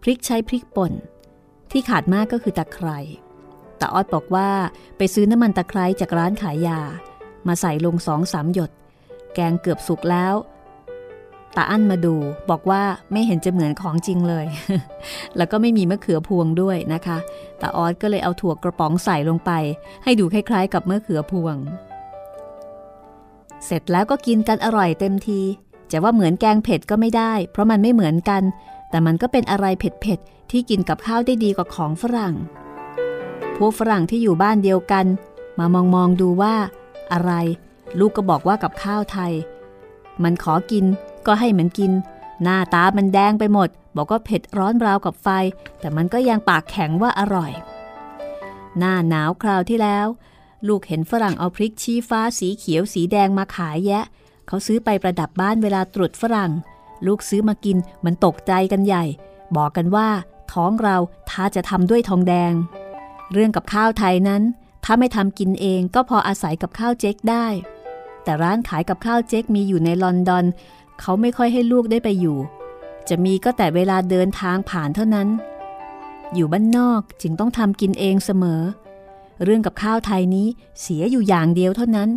พริกใช้พริกป่น ที่ขาดมากก็คือตะไคร้แต่ออดบอกว่าไปซื้อน้ำมันตะไคร้จากร้านขายยา มาใส่ลงสองสามหยด แกงเกือบสุกแล้ว ตาอั้นมาดูบอกว่าไม่เห็นจะเหมือนของจริงเลย แล้วก็ไม่มีมะเขือพวงด้วยนะคะตาออดก็เลยเอาถั่วกระป๋องใส่ลงไป ให้ดูคล้าย ๆ กับมะเขือพวง เสร็จแล้วก็กินกันอร่อยเต็มทีจะว่าเหมือนแกงเผ็ดก็ไม่ได้ เพราะมันไม่เหมือนกัน แต่มันก็เป็นอะไรเผ็ดๆที่กินกับข้าวได้ดีกว่าของฝรั่ง พวกฝรั่งที่อยู่บ้านเดียวกัน มามองมองดูว่า อะไร ลูกก็บอกว่ากับข้าวไทย มันขอกิน ก็ให้มันกิน หน้าตามันแดงไปหมด บอกว่าเผ็ดร้อนราวกับไฟ แต่มันก็ยังปากแข็งว่าอร่อย หน้าหนาวคราวที่แล้ว ลูกเห็นฝรั่งเอาพริกชี้ฟ้าสีเขียวสีแดงมาขายแยะ เขาซื้อไปประดับบ้านเวลาตรุษฝรั่ง ลูกซื้อมากินมันตกใจกันใหญ่ บอกกันว่า ท้องเราถ้าจะทำด้วยทองแดง เรื่องกับข้าวไทยนั้น ถ้าไม่ทำกินเองก็พออาศัยกับข้าวเจ๊กได้แต่ร้านขายกับข้าวเจ๊กมีอยู่ในลอนดอน เขาไม่ค่อยให้ลูกได้ไปอยู่ จะมีก็แต่เวลาเดินทางผ่านเท่านั้น อยู่บ้านนอกจึงต้องทำกินเองเสมอ เรื่องกับข้าวไทยนี้เสียอยู่อย่างเดียวเท่านั้น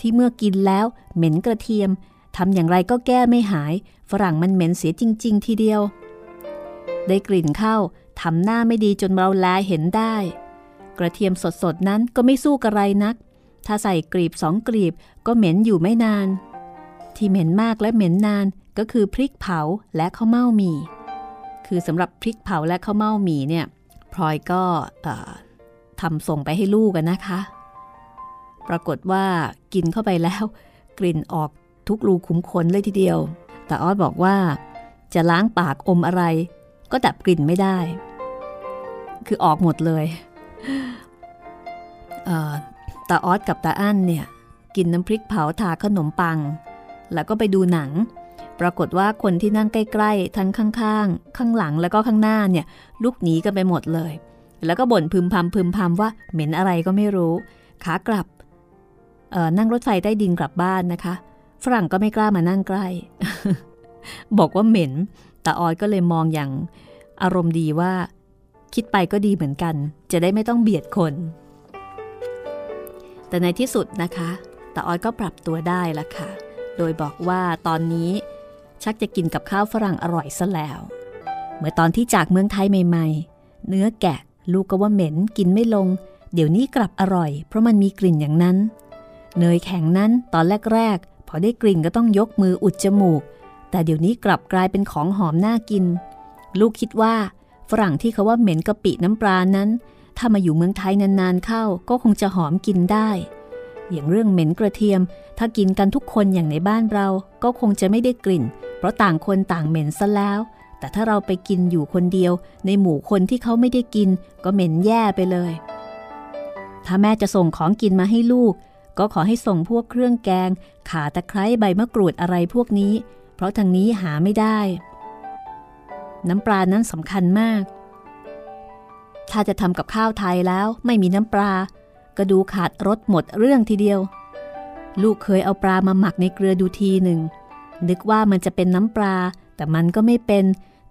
ที่เมื่อกินแล้วเหม็นกระเทียมทำอย่างไรก็แก้ไม่หาย ฝรั่งมันเหม็นเสียจริง ๆ ทีเดียว ได้กลิ่นข้าวทำหน้าไม่ดีจนเราแลเห็นได้ กระเทียมสดๆนั้นก็ไม่สู้กระไรนัก ถ้าใส่กรีบสองกรีบก็เหม็นอยู่ไม่นาน ที่เหม็นมากและเหม็นนานก็คือพริกเผาและข้าวเม่าหมี่ คือสำหรับพริกเผาและข้าวเม่าหมี่เนี่ยพลอยก็ทำส่งไปให้ลูกกันนะคะ ปรากฏว่ากินเข้าไปแล้ว กลิ่นออกทุกรูขุมขนเลยทีเดียว แต่อ้อยบอกว่า จะล้างปากอมอะไร ก็ดับกลิ่นไม่ได้ คือออกหมดเลยตาออสกับตาอั้นเนี่ย กินน้ำพริกเผาทาขนมปัง แล้วก็ไปดูหนัง ปรากฏว่าคนที่นั่งใกล้ๆ ทั้งข้างๆ ข้างหลังแล้วก็ข้างหน้าเนี่ยลุกหนีกันไปหมดเลย แล้วก็บ่นพึมพำพึมพำว่าเหม็นอะไรก็ไม่รู้ ขากลับนั่งรถไฟใต้ดินกลับบ้านนะคะ ฝรั่งก็ไม่กล้ามานั่งใกล้ บอกว่าเหม็นตาออยก็เลยมองอย่างอารมณ์ดีว่า คิดไปก็ดีเหมือนกัน จะได้ไม่ต้องเบียดคน แต่ในที่สุดนะคะตาออยก็ปรับตัวได้ละค่ะ โดยบอกว่าตอนนี้ชักจะกินกับข้าวฝรั่งอร่อยซะแล้ว เมื่อตอนที่จากเมืองไทยใหม่ๆ เนื้อแกะลูกก็ว่าเหม็นกินไม่ลง เดี๋ยวนี้กลับอร่อย เพราะมันมีกลิ่นอย่างนั้น เนยแข็งนั้นตอนแรกๆ พอได้กลิ่นก็ต้องยกมืออุดจมูก แต่เดี๋ยวนี้กลับกลายเป็นของหอมน่ากิน ลูกคิดว่าฝรั่งที่เขาว่าเหม็นกะปิน้ำปลานั้น ถ้ามาอยู่เมืองไทยนานๆเข้าก็คงจะหอมกินได้ อย่างเรื่องเหม็นกระเทียม ถ้ากินกันทุกคนอย่างในบ้านเราก็คงจะไม่ได้กลิ่น เพราะต่างคนต่างเหม็นซะแล้ว แต่ถ้าเราไปกินอยู่คนเดียว ในหมู่คนที่เขาไม่ได้กิน ก็เหม็นแย่ไปเลย ถ้าแม่จะส่งของกินมาให้ลูก ก็ขอให้ส่งพวกเครื่องแกง ขาตะไคร้ใบมะกรูดอะไรพวกนี้ เพราะทางนี้หาไม่ได้ น้ำปลานั้นสำคัญมาก ถ้าจะทำกับข้าวไทยแล้วไม่มีน้ำปลา ก็ดูขาดรสหมดเรื่องทีเดียว ลูกเคยเอาปลามาหมักในเกลือดูทีหนึ่ง นึกว่ามันจะเป็นน้ำปลา แต่มันก็ไม่เป็น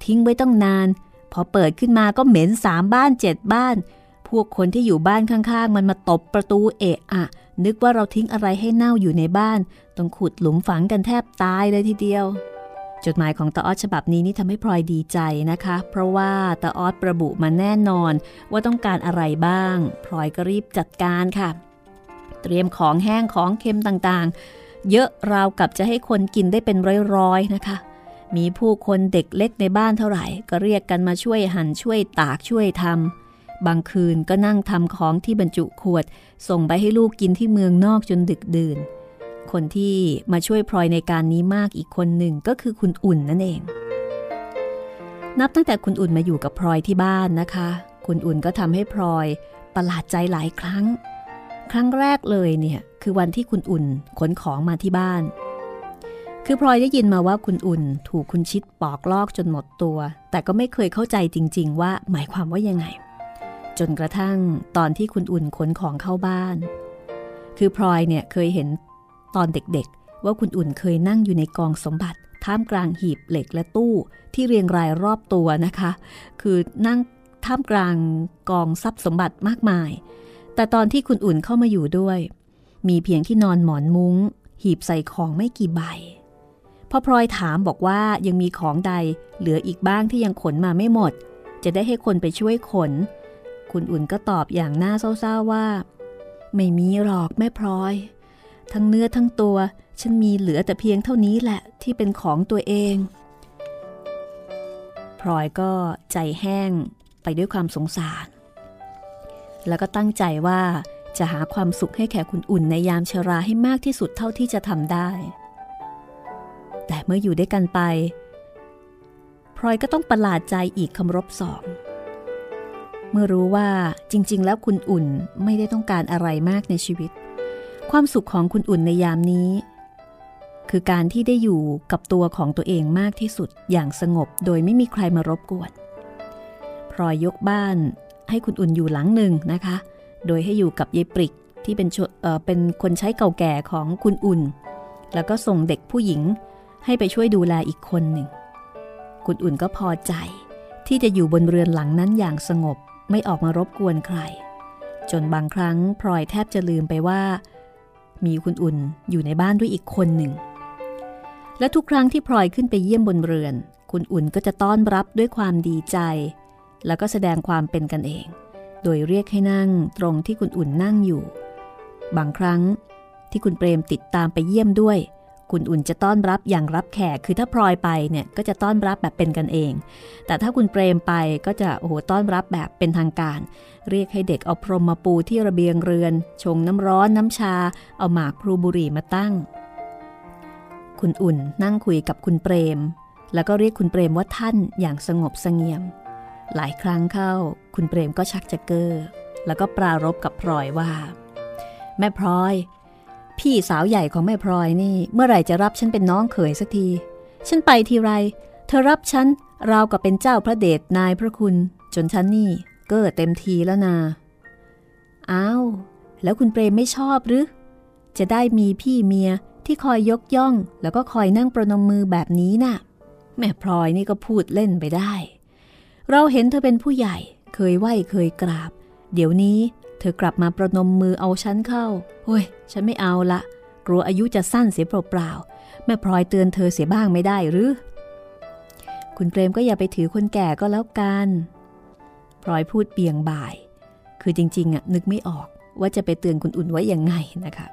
ทิ้งไว้ต้องนาน พอเปิดขึ้นมาก็เหม็นสามบ้านเจ็ดบ้าน พวกคนที่อยู่บ้านข้างๆ มันมาตบประตูเอะอะ นึกว่าเราทิ้งอะไรให้เน่าอยู่ในบ้าน ต้องขุดหลุมฝังกันแทบตายเลยทีเดียว จดหมายของตาออสฉบับนี้นี่ทำให้พลอยดีใจนะคะ เพราะว่าตาออสระบุมาแน่นอนว่าต้องการอะไรบ้าง พลอยก็รีบจัดการค่ะ เตรียมของแห้งของเค็มต่างๆ เยอะราวกับจะให้คนกินได้เป็นร้อยๆนะคะ มีผู้คนเด็กเล็กในบ้านเท่าไหร่ ก็เรียกกันมาช่วยหั่นช่วยตากช่วยทำบางคืนก็นั่งทำของที่บรรจุขวด ส่งไปให้ลูกกินที่เมืองนอกจนดึกดื่น คนที่มาช่วยพลอยในการนี้มากอีกคนหนึ่งก็คือคุณอุ่นนั่นเอง นับตั้งแต่คุณอุ่นมาอยู่กับพลอยที่บ้านนะคะ คุณอุ่นก็ทำให้พลอยประหลาดใจหลายครั้ง ครั้งแรกเลยเนี่ยคือวันที่คุณอุ่นขนของมาที่บ้าน คือพลอยได้ยินมาว่าคุณอุ่นถูกคุณชิดปอกลอกจนหมดตัว แต่ก็ไม่เคยเข้าใจจริง ๆ ว่าหมายความว่ายังไง จนกระทั่งตอนที่คุณอุ่นขนของเข้าบ้าน คือพลอยเนี่ยเคยเห็น ตอนเด็กๆ ว่าคุณอุ่นเคยนั่งอยู่ในกองสมบัติ ท่ามกลางหีบเหล็กและตู้ที่เรียงรายรอบตัวนะคะ คือนั่งท่ามกลางกองทรัพย์สมบัติมากมาย แต่ตอนที่คุณอุ่นเข้ามาอยู่ด้วย มีเพียงที่นอนหมอนมุง้ง หีบใส่ของไม่กี่ใบพอพลอยถามบอกว่ายังมีของใดเหลืออีกบ้างที่ยังขนมาไม่หมด จะได้ให้คนไปช่วยขน คุณอุ่นก็ตอบอย่างน่าเศร้าๆว่า ไม่มีหรอกแม่พลอย ทั้งเนื้อทั้งตัว ฉันมีเหลือแต่เพียงเท่านี้แหละที่เป็นของตัวเอง พลอยก็ใจแห้งไปด้วยความสงสาร แล้วก็ตั้งใจว่าจะหาความสุขให้แก่คุณอุ่นในยามชราให้มากที่สุดเท่าที่จะทำได้ แต่เมื่ออยู่ด้วยกันไป พลอยก็ต้องประหลาดใจอีกคำรบสอง เมื่อรู้ว่าจริง ๆ แล้วคุณอุ่นไม่ได้ต้องการอะไรมากในชีวิต ความสุขของคุณอุ่นในยามนี้ คือการที่ได้อยู่กับตัวของตัวเองมากที่สุดอย่างสงบโดยไม่มีใครมารบกวนพลอยยกบ้านให้คุณอุ่นอยู่หลังหนึ่งนะคะ โดยให้อยู่กับยายปริกที่เป็นเเป็นคนใช้เก่าแก่ของคุณอุ่น แล้วก็ส่งเด็กผู้หญิงให้ไปช่วยดูแลอีกคนหนึ่ง คุณอุ่นก็พอใจที่จะอยู่บนเรือนหลังนั้นอย่างสงบไม่ออกมารบกวนใคร จนบางครั้งพลอยแทบจะลืมไปว่า มีคุณอุ่นอยู่ในบ้านด้วยอีกคนหนึ่ง และทุกครั้งที่พลอยขึ้นไปเยี่ยมบนเรือน คุณอุ่นก็จะต้อนรับด้วยความดีใจ แล้วก็แสดงความเป็นกันเอง โดยเรียกให้นั่งตรงที่คุณอุ่นนั่งอยู่ บางครั้งที่คุณเปรมติดตามไปเยี่ยมด้วย คุณอุ่นจะต้อนรับอย่างรับแขก คือถ้าพลอยไปเนี่ยก็จะต้อนรับแบบเป็นกันเอง แต่ถ้าคุณเปรมไปก็จะโอ้โหต้อนรับแบบเป็นทางการ เรียกให้เด็กเอาพรมมาปูที่ระเบียงเรือน ชงน้ำร้อนน้ำชา เอาหมากพลูบุรีมาตั้ง คุณอุ่นนั่งคุยกับคุณเปรม แล้วก็เรียกคุณเปรมว่าท่านอย่างสงบสงเงียม หลายครั้งเข้า คุณเปรมก็ชักจะเก้อแล้วก็ปรารบกับพลอยว่า แม่พลอย พี่สาวใหญ่ของแม่พลอยนี่ เมื่อไหร่จะรับฉันเป็นน้องเขยสักที ฉันไปทีไร เธอรับฉันราวกับเป็นเจ้าพระเดชนายพระคุณ จนฉันนี่เก้อเต็มทีแล้วนาอ้าวแล้วคุณเปรมไม่ชอบหรือ จะได้มีพี่เมียที่คอยยกย่อง แล้วก็คอยนั่งประนมมือแบบนี้นะ่ะ แม่พลอยนี่ก็พูดเล่นไปได้ เราเห็นเธอเป็นผู้ใหญ่ เคยไหวเคยกราบ เดี๋ยวนี้ ธอกลับมาประนมมือเอาฉันเข้าเฮ้ย ฉันไม่เอาละ กลัวอายุจะสั้นเสียเปล่าๆ แม่พลอยเตือนเธอเสียบ้างไม่ได้หรือ คุณเปรมก็อย่าไปถือคนแก่ก็แล้วกัน พลอยพูดเบี่ยงบ่าย คือจริงๆอะนึกไม่ออกว่าจะไปเตือนคุณอุ่นไว้ยังไงนะคะ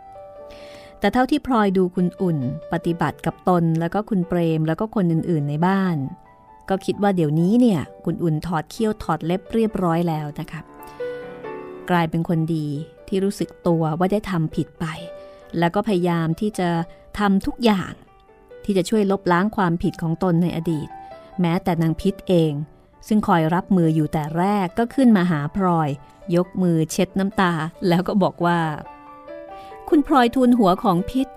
แต่เท่าที่พลอยดูคุณอุ่น ปฏิบัติกับตนแล้วก็คุณเปรมแล้วก็คนอื่นๆในบ้าน ก็คิดว่าเดี๋ยวนี้เนี่ย คุณอุ่นถอดเขี้ยวถอดเล็บเรียบร้อยแล้วนะคะ กลายเป็นคนดีที่รู้สึกตัวว่าได้ทำผิดไป แล้วก็พยายามที่จะทำทุกอย่าง ที่จะช่วยลบล้างความผิดของตนในอดีต แม้แต่นางพิษเอง ซึ่งคอยรับมืออยู่แต่แรกก็ขึ้นมาหาพลอย ยกมือเช็ดน้ำตา แล้วก็บอกว่า คุณพลอยทูลหัวของพิษ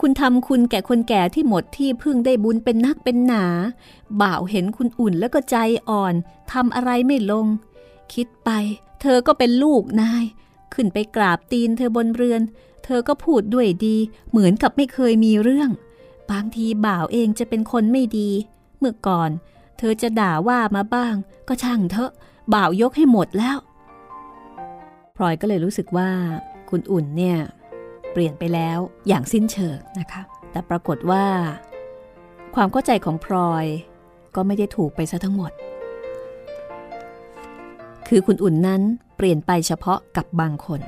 คุณทำคุณแก่คนแก่ที่หมดที่พึ่งได้บุญเป็นนักเป็นหนา บ่าวเห็นคุณอุ่นแล้วก็ใจอ่อนทำอะไรไม่ลง คิดไป เธอก็เป็นลูกนาย ขึ้นไปกราบตีนเธอบนเรือน เธอก็พูดด้วยดี เหมือนกับไม่เคยมีเรื่อง บางทีบ่าวเองจะเป็นคนไม่ดี เมื่อก่อน เธอจะด่าว่ามาบ้าง ก็ช่างเถอะ บ่าวยกให้หมดแล้วพลอยก็เลยรู้สึกว่าคุณอุ่นเนี่ยเปลี่ยนไปแล้วอย่างสิ้นเชิงนะคะ แต่ปรากฏว่า ความเข้าใจของพลอยก็ไม่ได้ถูกไปซะทั้งหมด คือคุณอุ่นนั้นเปลี่ยนไปเฉพาะกับบางคน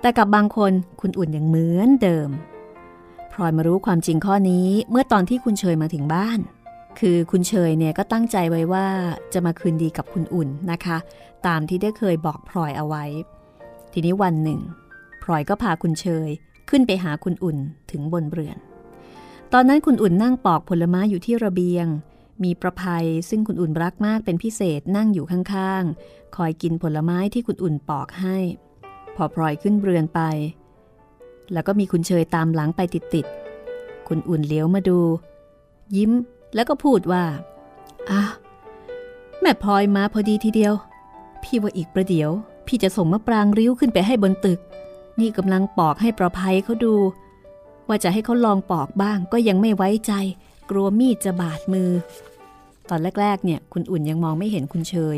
แต่กับบางคนคุณอุ่นยังเหมือนเดิมพลอยมารู้ความจริงข้อนี้เมื่อตอนที่คุณเชยมาถึงบ้าน คือคุณเชยเนี่ยก็ตั้งใจไว้ว่าจะมาคืนดีกับคุณอุ่นนะคะ ตามที่ได้เคยบอกพลอยเอาไว้ ทีนี้วันหนึ่งพลอยก็พาคุณเชยขึ้นไปหาคุณอุ่นถึงบนเรือน ตอนนั้นคุณอุ่นนั่งปอกผลไม้อยู่ที่ระเบียง มีประภัยซึ่งคุณอุ่นรักมากเป็นพิเศษนั่งอยู่ข้างๆ คอยกินผลไม้ที่คุณอุ่นปอกให้ พอพลอยขึ้นเรือนไป แล้วก็มีคุณเชยตามหลังไปติดๆ คุณอุ่นเลี้ยวมาดู ยิ้มแล้วก็พูดว่าอะแม่พลอยมาพอดีทีเดียว พี่ว่าอีกประเดี๋ยว พี่จะส่งมะปรางริ้วขึ้นไปให้บนตึก นี่กำลังปอกให้ประภัยเขาดู ว่าจะให้เขาลองปอกบ้างก็ยังไม่ไว้ใจ กลัวมีดจะบาดมือ ตอนแรกๆเนี่ยคุณอุ่นยังมองไม่เห็นคุณเชย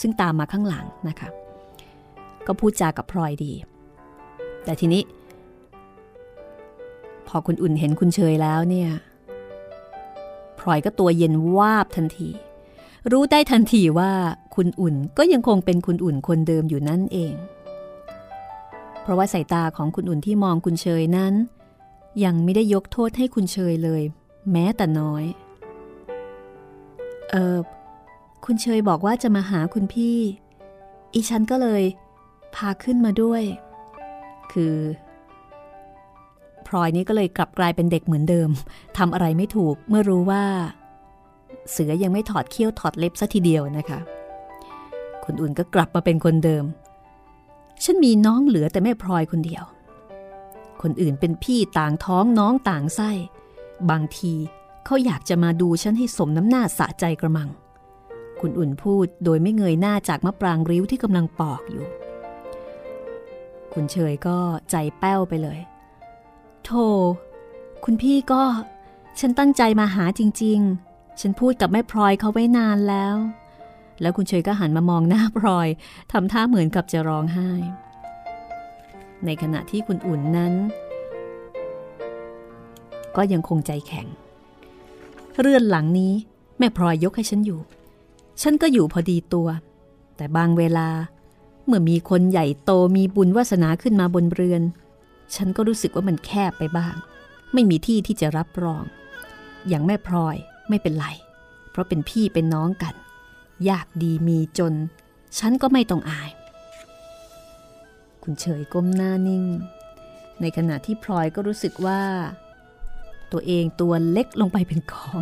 ซึ่งตามมาข้างหลังนะคะ ก็พูดจากับพลอยดี แต่ทีนี้ พอคุณอุ่นเห็นคุณเชยแล้วเนี่ยพลอยก็ตัวเย็นวาบทันที รู้ได้ทันทีว่าคุณอุ่นก็ยังคงเป็นคุณอุ่นคนเดิมอยู่นั่นเอง เพราะว่าสายตาของคุณอุ่นที่มองคุณเชยนั้น ยังไม่ได้ยกโทษให้คุณเชยเลย แม้แต่น้อย เออคุณเชยบอกว่าจะมาหาคุณพี่ อีฉันก็เลย พาขึ้นมาด้วย คือพลอยนี่ก็เลยกลับกลายเป็นเด็กเหมือนเดิมทำอะไรไม่ถูกเมื่อรู้ว่า เสือยังไม่ถอดเขี้ยวถอดเล็บซะทีเดียวนะคะคุณอุ่นก็กลับมาเป็นคนเดิม ฉันมีน้องเหลือแต่แม่พลอยคนเดียว คนอื่นเป็นพี่ต่างท้องน้องต่างไส้ บางทีเขาอยากจะมาดูฉันให้สมน้ำหน้าสะใจกระมัง คุณอุ่นพูดโดยไม่เงยหน้าจากมะปรางริ้วที่กำลังปอกอยู่ คุณเฉยก็ใจแป้วไปเลย โธ่คุณพี่ก็ ฉันตั้งใจมาหาจริง ๆ ฉันพูดกับแม่พลอยเขาไว้นานแล้ว แล้วคุณเฉยก็หันมามองหน้าพลอยทำท่าเหมือนกับจะร้องไห้ ในขณะที่คุณอุ่นนั้น ก็ยังคงใจแข็ง เรือนหลังนี้แม่พลอยยกให้ฉันอยู่ ฉันก็อยู่พอดีตัว แต่บางเวลาเมื่อมีคนใหญ่โตมีบุญวาสนาขึ้นมาบนเรือน ฉันก็รู้สึกว่ามันแคบไปบ้าง ไม่มีที่ที่จะรับรอง อย่างแม่พลอยไม่เป็นไร เพราะเป็นพี่เป็นน้องกัน ยากดีมีจน ฉันก็ไม่ต้องอาย คุณเฉยก้มหน้านิ่ง ในขณะที่พลอยก็รู้สึกว่า ตัวเองตัวเล็กลงไปเป็นกอง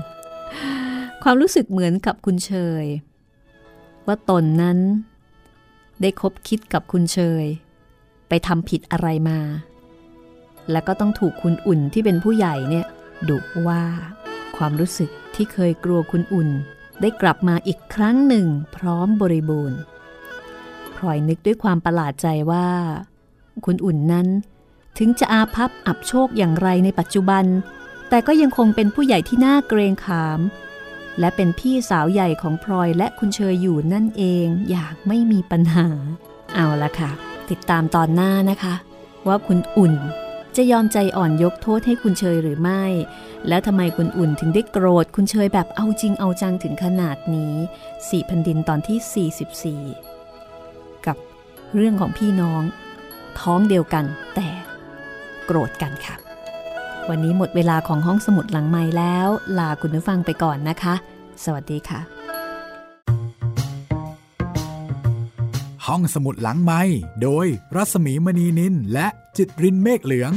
ความรู้สึกเหมือนกับคุณเชย ว่าตนนั้น ได้คบคิดกับคุณเชย ไปทำผิดอะไรมา แล้วก็ต้องถูกคุณอุ่นที่เป็นผู้ใหญ่เนี่ยดุว่าความรู้สึกที่เคยกลัวคุณอุ่น ได้กลับมาอีกครั้งหนึ่งพร้อมบริบูรณ์พลอยนึกด้วยความประหลาดใจว่า คุณอุ่นนั้น ถึงจะอาภัพอับโชคอย่างไรในปัจจุบัน แต่ก็ยังคงเป็นผู้ใหญ่ที่น่าเกรงขาม และเป็นพี่สาวใหญ่ของพลอยและคุณเชยอยู่นั่นเองอย่างไม่มีปัญหา เอาละค่ะ ติดตามตอนหน้านะคะ ว่าคุณอุ่นจะยอมใจอ่อนยกโทษให้คุณเชยหรือไม่ แล้วทำไมคุณอุ่นถึงได้โกรธ คุณเชยแบบเอาจริงเอาจังถึงขนาดนี้สี่พันดินตอนที่ 44 กับเรื่องของพี่น้อง ท้องเดียวกันแต่โกรธกันค่ะ วันนี้หมดเวลาของห้องสมุดหลังไม้แล้ว ลาคุณผู้ฟังไปก่อนนะคะ สวัสดีค่ะ ห้องสมุดหลังไม้โดยรัศมีมณีนินและจิตรินเมฆเหลือง